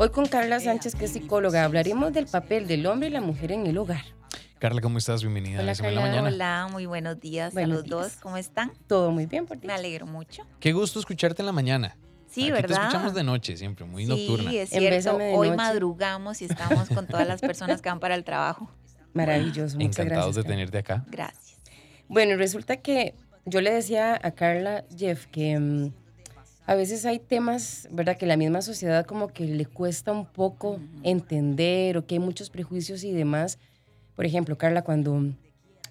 Hoy con Carla Sánchez, que es psicóloga, hablaremos del papel del hombre y la mujer en el hogar. Carla, ¿cómo estás? Bienvenida Hola, a la Carla. mañana. Hola, muy buenos días Buenos a los dos. días. ¿Cómo están? Todo muy bien por ti. Me alegro mucho. Qué gusto escucharte en la mañana. Sí, Aquí ¿verdad? te escuchamos de noche siempre, muy nocturna. Sí, es cierto. Hoy noche. madrugamos y estamos con todas las personas que van para el trabajo. Maravilloso. Muchas Encantados gracias. de Carla. tenerte acá. Gracias. Bueno, resulta que yo le decía a Carla, Jeff, que mm, a veces hay temas, ¿verdad? Que la misma sociedad como que le cuesta un poco entender o que hay muchos prejuicios y demás. Por ejemplo, Carla, cuando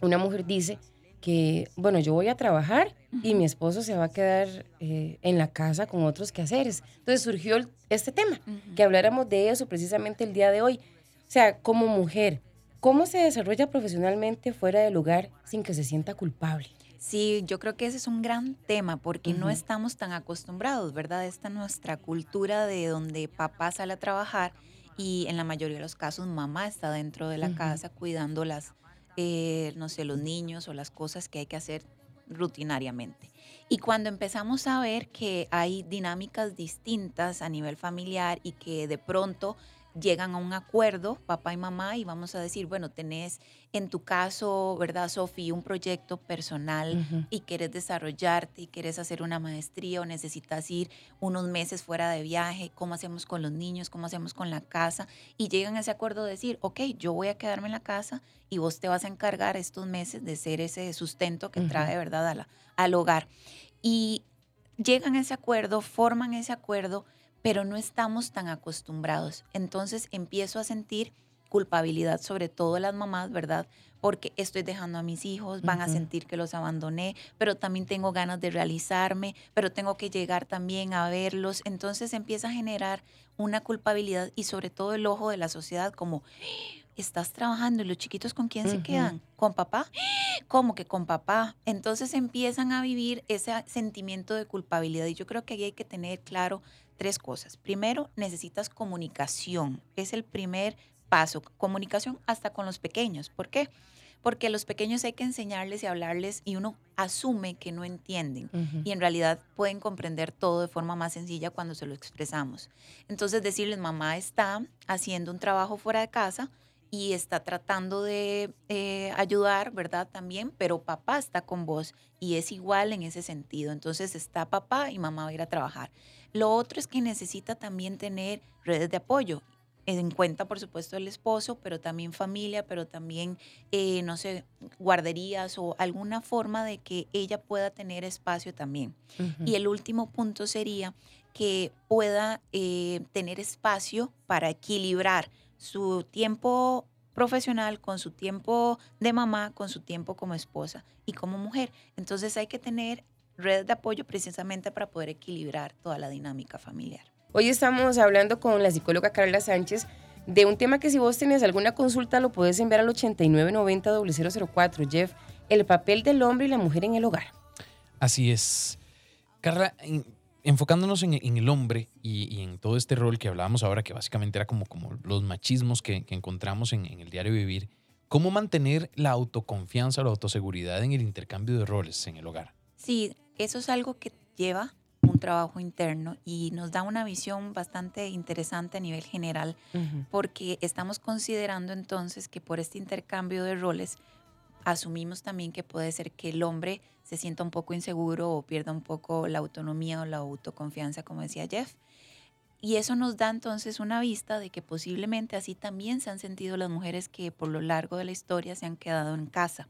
una mujer dice que, bueno, yo voy a trabajar y mi esposo se va a quedar eh, en la casa con otros quehaceres. Entonces surgió el- este tema, que habláramos de eso precisamente el día de hoy. O sea, como mujer, ¿cómo se desarrolla profesionalmente fuera del hogar sin que se sienta culpable? Sí, yo creo que ese es un gran tema porque no estamos tan acostumbrados, ¿verdad? Esta nuestra cultura de donde papá sale a trabajar y en la mayoría de los casos mamá está dentro de la casa cuidando las, eh, no sé, los niños o las cosas que hay que hacer rutinariamente. Y cuando empezamos a ver que hay dinámicas distintas a nivel familiar y que de pronto llegan a un acuerdo, papá y mamá, y vamos a decir, bueno, tenés en tu caso, ¿verdad, Sofi, un proyecto personal y quieres desarrollarte y quieres hacer una maestría o necesitas ir unos meses fuera de viaje, ¿cómo hacemos con los niños? ¿Cómo hacemos con la casa? Y llegan a ese acuerdo de decir, ok, yo voy a quedarme en la casa y vos te vas a encargar estos meses de ser ese sustento que Ujú. trae, ¿verdad?, a la- al hogar. Y llegan a ese acuerdo, forman ese acuerdo, pero no estamos tan acostumbrados. Entonces empiezo a sentir culpabilidad, sobre todo las mamás, ¿verdad? Porque estoy dejando a mis hijos, van a sentir que los abandoné, pero también tengo ganas de realizarme, pero tengo que llegar también a verlos. Entonces empieza a generar una culpabilidad y sobre todo el ojo de la sociedad como, estás trabajando y los chiquitos con quién se quedan? ¿Con papá? ¿Cómo que con papá? Entonces empiezan a vivir ese sentimiento de culpabilidad y yo creo que ahí hay que tener claro tres cosas. Primero, necesitas comunicación. Es el primer paso. Comunicación hasta con los pequeños. ¿Por qué? Porque a los pequeños hay que enseñarles y hablarles y uno asume que no entienden y en realidad pueden comprender todo de forma más sencilla cuando se lo expresamos. Entonces decirles, mamá está haciendo un trabajo fuera de casa y está tratando de eh, ayudar, ¿verdad? También, pero papá está con vos y es igual en ese sentido. Entonces está papá y mamá va a ir a trabajar. Lo otro es que necesita también tener redes de apoyo. En cuenta, por supuesto, el esposo, pero también familia, pero también, eh, no sé, guarderías o alguna forma de que ella pueda tener espacio también. Y el último punto sería que pueda eh, tener espacio para equilibrar su tiempo profesional con su tiempo de mamá, con su tiempo como esposa y como mujer. Entonces hay que tener redes de apoyo precisamente para poder equilibrar toda la dinámica familiar. Hoy estamos hablando con la psicóloga Carla Sánchez de un tema que si vos tenés alguna consulta lo puedes enviar al 8990-004. Jeff, el papel del hombre y la mujer en el hogar. Así es. Carla, en- enfocándonos en, en el hombre y, y en todo este rol que hablábamos ahora, que básicamente era como, como los machismos que, que encontramos en, en el diario vivir, ¿cómo mantener la autoconfianza o la autoseguridad en el intercambio de roles en el hogar? Sí, eso es algo que lleva un trabajo interno y nos da una visión bastante interesante a nivel general porque estamos considerando entonces que por este intercambio de roles asumimos también que puede ser que el hombre se sienta un poco inseguro o pierda un poco la autonomía o la autoconfianza, como decía Jeff. Y eso nos da entonces una vista de que posiblemente así también se han sentido las mujeres que por lo largo de la historia se han quedado en casa.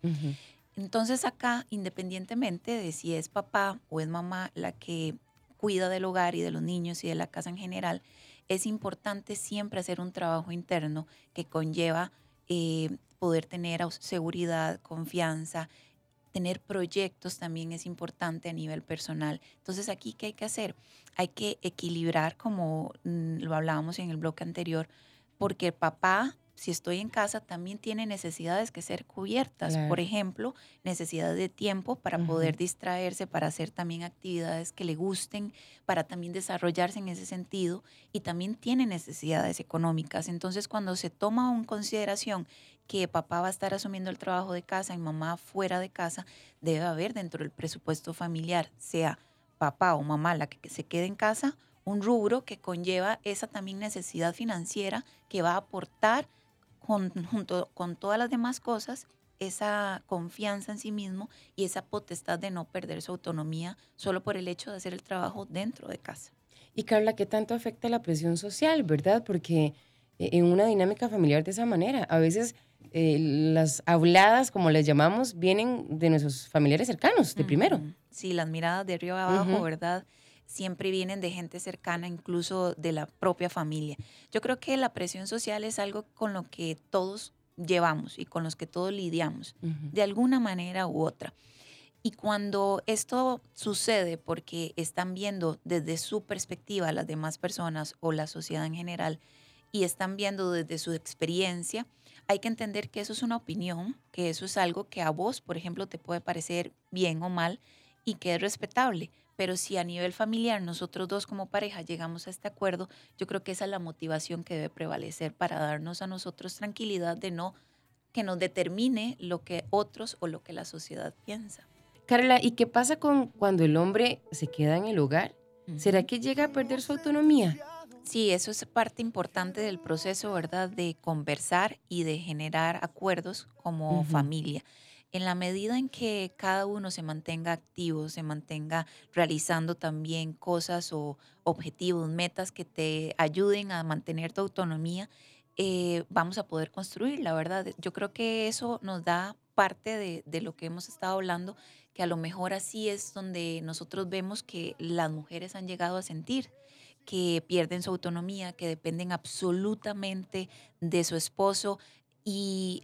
Entonces acá, independientemente de si es papá o es mamá la que cuida del hogar y de los niños y de la casa en general, es importante siempre hacer un trabajo interno que conlleva eh, poder tener seguridad, confianza, tener proyectos también es importante a nivel personal. Entonces aquí, ¿qué hay que hacer? Hay que equilibrar, como mm, lo hablábamos en el bloque anterior, porque papá si estoy en casa, también tiene necesidades que ser cubiertas. Claro. Por ejemplo, necesidades de tiempo para poder distraerse, para hacer también actividades que le gusten, para también desarrollarse en ese sentido. Y también tiene necesidades económicas. Entonces, cuando se toma en consideración que papá va a estar asumiendo el trabajo de casa y mamá fuera de casa, debe haber dentro del presupuesto familiar, sea papá o mamá la que se quede en casa un rubro que conlleva esa también necesidad financiera que va a aportar junto con todas las demás cosas esa confianza en sí mismo y esa potestad de no perder su autonomía solo por el hecho de hacer el trabajo dentro de casa. Y Carla, ¿qué tanto afecta la presión social, verdad? Porque eh, en una dinámica familiar de esa manera, a veces eh, las habladas, como les llamamos, vienen de nuestros familiares cercanos, de primero. Sí, las miradas de arriba abajo, ¿verdad? Siempre vienen de gente cercana, incluso de la propia familia. Yo creo que la presión social es algo con lo que todos llevamos y con los que todos lidiamos, de alguna manera u otra. Y cuando esto sucede porque están viendo desde su perspectiva las demás personas o la sociedad en general y están viendo desde su experiencia, hay que entender que eso es una opinión, que eso es algo que a vos, por ejemplo, te puede parecer bien o mal y que es respetable. Pero si a nivel familiar nosotros dos como pareja llegamos a este acuerdo, yo creo que esa es la motivación que debe prevalecer para darnos a nosotros tranquilidad de no que nos determine lo que otros o lo que la sociedad piensa. Carla, ¿y qué pasa con cuando el hombre se queda en el hogar? ¿Será que llega a perder su autonomía? Sí, eso es parte importante del proceso, ¿verdad? De conversar y de generar acuerdos como familia en la medida en que cada uno se mantenga activo, se mantenga realizando también cosas o objetivos, metas que te ayuden a mantener tu autonomía, eh, vamos a poder construir, la verdad. Yo creo que eso nos da parte de, de, lo que hemos estado hablando, que a lo mejor así es donde nosotros vemos que las mujeres han llegado a sentir que pierden su autonomía, que dependen absolutamente de su esposo y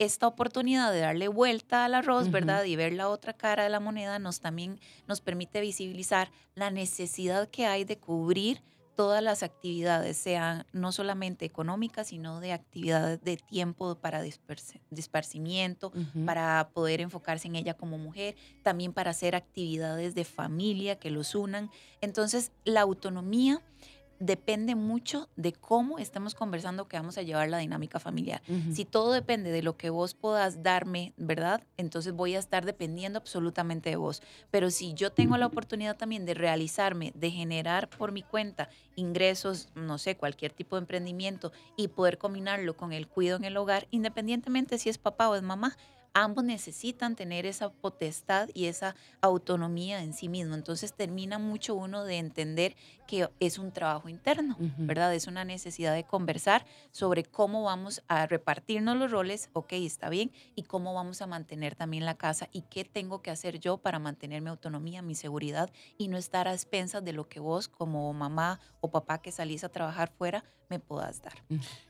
esta oportunidad de darle vuelta al arroz, ¿verdad? Y ver la otra cara de la moneda nos también nos permite visibilizar la necesidad que hay de cubrir todas las actividades, sean no solamente económicas, sino de actividades de tiempo para disparcimiento, para poder enfocarse en ella como mujer, también para hacer actividades de familia que los unan. Entonces, la autonomía depende mucho de cómo estemos conversando que vamos a llevar la dinámica familiar. Si todo depende de lo que vos puedas darme, ¿verdad? Entonces voy a estar dependiendo absolutamente de vos. Pero si yo tengo la oportunidad también de realizarme, de generar por mi cuenta ingresos, no sé, cualquier tipo de emprendimiento y poder combinarlo con el cuidado en el hogar, independientemente si es papá o es mamá, ambos necesitan tener esa potestad y esa autonomía en sí mismo. Entonces termina mucho uno de entender que es un trabajo interno, ¿verdad? Es una necesidad de conversar sobre cómo vamos a repartirnos los roles, ok, está bien, y cómo vamos a mantener también la casa y qué tengo que hacer yo para mantener mi autonomía, mi seguridad y no estar a expensas de lo que vos como mamá o papá que salís a trabajar fuera me puedas dar.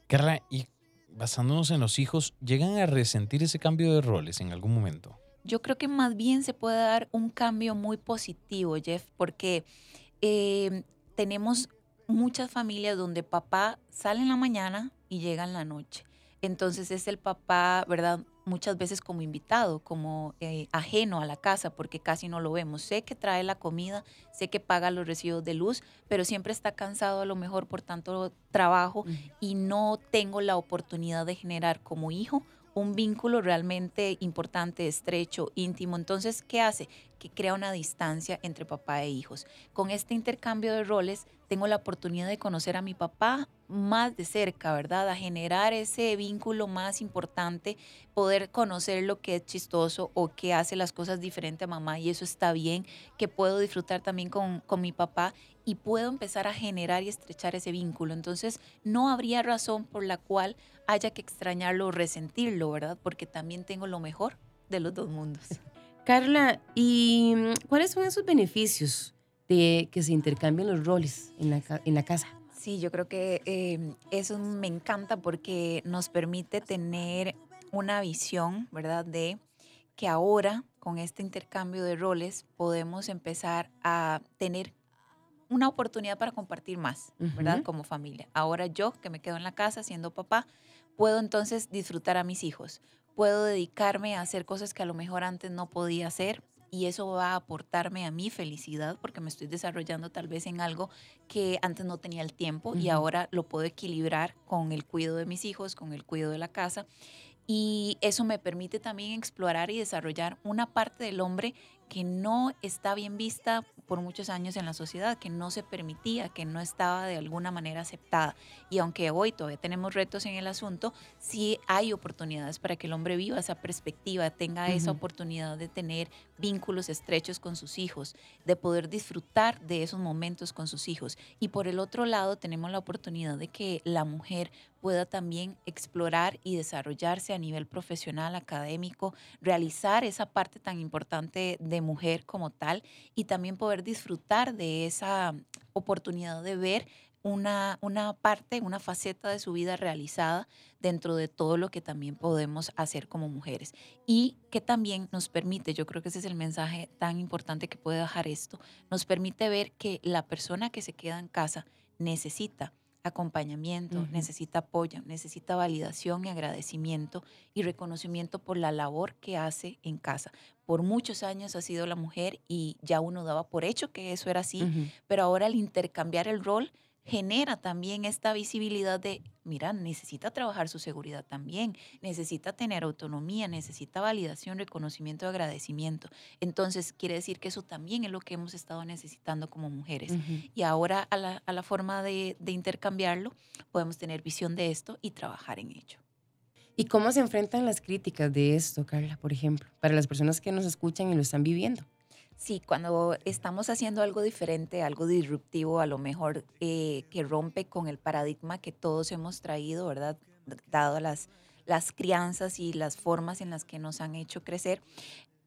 Carla, ¿y basándonos en los hijos, llegan a resentir ese cambio de roles en algún momento? Yo creo que más bien se puede dar un cambio muy positivo, Jeff, porque eh, tenemos muchas familias donde papá sale en la mañana y llega en la noche. Entonces es el papá, ¿verdad? Muchas veces como invitado, como eh, ajeno a la casa, porque casi no lo vemos. Sé que trae la comida, sé que paga los recibos de luz, pero siempre está cansado a lo mejor por tanto trabajo y no tengo la oportunidad de generar como hijo un vínculo realmente importante, estrecho, íntimo. Entonces, ¿qué hace? Que crea una distancia entre papá e hijos. Con este intercambio de roles, tengo la oportunidad de conocer a mi papá más de cerca, ¿verdad? A generar ese vínculo más importante, poder conocer lo que es chistoso o que hace las cosas diferente a mamá y eso está bien, que puedo disfrutar también con, con mi papá y puedo empezar a generar y estrechar ese vínculo. Entonces, no habría razón por la cual haya que extrañarlo o resentirlo, ¿verdad? Porque también tengo lo mejor de los dos mundos. Carla, ¿y cuáles son esos beneficios de que se intercambien los roles en la, en la casa? Sí, yo creo que em, eso me encanta porque nos permite tener una visión, ¿verdad? De que ahora, con este intercambio de roles, podemos empezar a tener una oportunidad para compartir más, ¿verdad? Como familia. Ahora yo, que me quedo en la casa siendo papá, puedo entonces disfrutar a mis hijos, puedo dedicarme a hacer cosas que a lo mejor antes no podía hacer y eso va a aportarme a mi felicidad porque me estoy desarrollando tal vez en algo que antes no tenía el tiempo y ahora lo puedo equilibrar con el cuidado de mis hijos, con el cuidado de la casa. Y eso me permite también explorar y desarrollar una parte del hombre que no está bien vista por muchos años en la sociedad, que no se permitía, que no estaba de alguna manera aceptada. Y aunque hoy todavía tenemos retos en el asunto, sí hay oportunidades para que el hombre viva esa perspectiva, tenga esa oportunidad de tener vínculos estrechos con sus hijos, de poder disfrutar de esos momentos con sus hijos. Y por el otro lado, tenemos la oportunidad de que la mujer pueda también explorar y desarrollarse a nivel profesional, académico, realizar esa parte tan importante de mujer como tal y también poder disfrutar de esa oportunidad de ver una, una parte, una faceta de su vida realizada dentro de todo lo que también podemos hacer como mujeres. Y que también nos permite, yo creo que ese es el mensaje tan importante que puede dejar esto, nos permite ver que la persona que se queda en casa necesita acompañamiento, necesita apoyo, necesita validación y agradecimiento y reconocimiento por la labor que hace en casa. Por muchos años ha sido la mujer y ya uno daba por hecho que eso era así, pero ahora al intercambiar el rol genera también esta visibilidad de, mira, necesita trabajar su seguridad también, necesita tener autonomía, necesita validación, reconocimiento agradecimiento. Entonces, quiere decir que eso también es lo que hemos estado necesitando como mujeres. Y ahora a la, forma de, de intercambiarlo, podemos tener visión de esto y trabajar en ello. ¿Y cómo se enfrentan las críticas de esto, Carla, por ejemplo, para las personas que nos escuchan y lo están viviendo? Sí, cuando estamos haciendo algo diferente, algo disruptivo, a lo mejor eh, que rompe con el paradigma que todos hemos traído, ¿verdad? Dado las, las crianzas y las formas en las que nos han hecho crecer,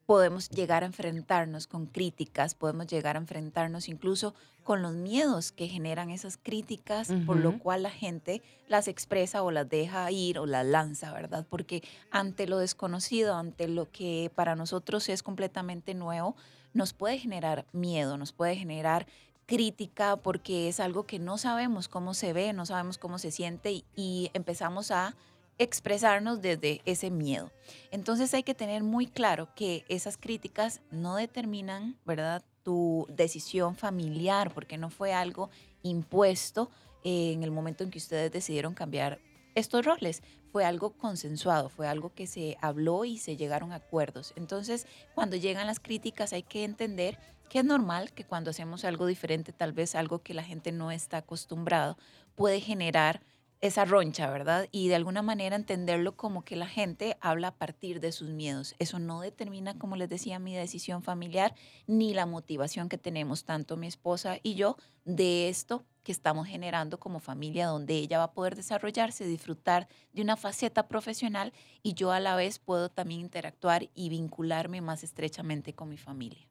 podemos llegar a enfrentarnos con críticas, podemos llegar a enfrentarnos incluso con los miedos que generan esas críticas, por lo cual la gente las expresa o las deja ir o las lanza, ¿verdad? Porque ante lo desconocido, ante lo que para nosotros es completamente nuevo, nos puede generar miedo, nos puede generar crítica porque es algo que no sabemos cómo se ve, no sabemos cómo se siente y, empezamos a expresarnos desde ese miedo. Entonces hay que tener muy claro que esas críticas no determinan, ¿verdad?, tu decisión familiar, porque no fue algo impuesto en el momento en que ustedes decidieron cambiar estos roles. Fue algo consensuado, fue algo que se habló y se llegaron a acuerdos. Entonces, cuando llegan las críticas hay que entender que es normal que cuando hacemos algo diferente, tal vez algo que la gente no está acostumbrado, puede generar esa roncha, ¿verdad? Y de alguna manera entenderlo como que la gente habla a partir de sus miedos. Eso no determina, como les decía, mi decisión familiar ni la motivación que tenemos tanto mi esposa y yo de esto que estamos generando como familia, donde ella va a poder desarrollarse, disfrutar de una faceta profesional y yo a la vez puedo también interactuar y vincularme más estrechamente con mi familia.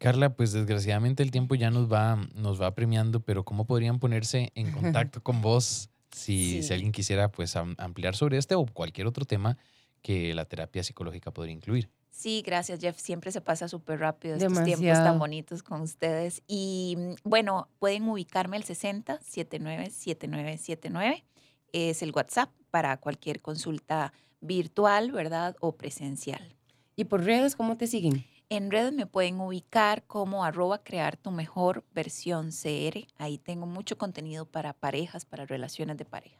Carla, pues desgraciadamente el tiempo ya nos va, nos va premiando, pero ¿cómo podrían ponerse en contacto con vos si, si alguien quisiera pues ampliar sobre este o cualquier otro tema que la terapia psicológica podría incluir? Sí, gracias Jeff. Siempre se pasa súper rápido estos tiempos tan bonitos con ustedes. Y mm, bueno, pueden ubicarme al 60 79 7979. Es el WhatsApp para cualquier consulta virtual, ¿verdad? O presencial. ¿Y por redes cómo te siguen? En redes me pueden ubicar como arroba crear tu mejor versión CR. Ahí tengo mucho contenido para parejas, para relaciones de pareja.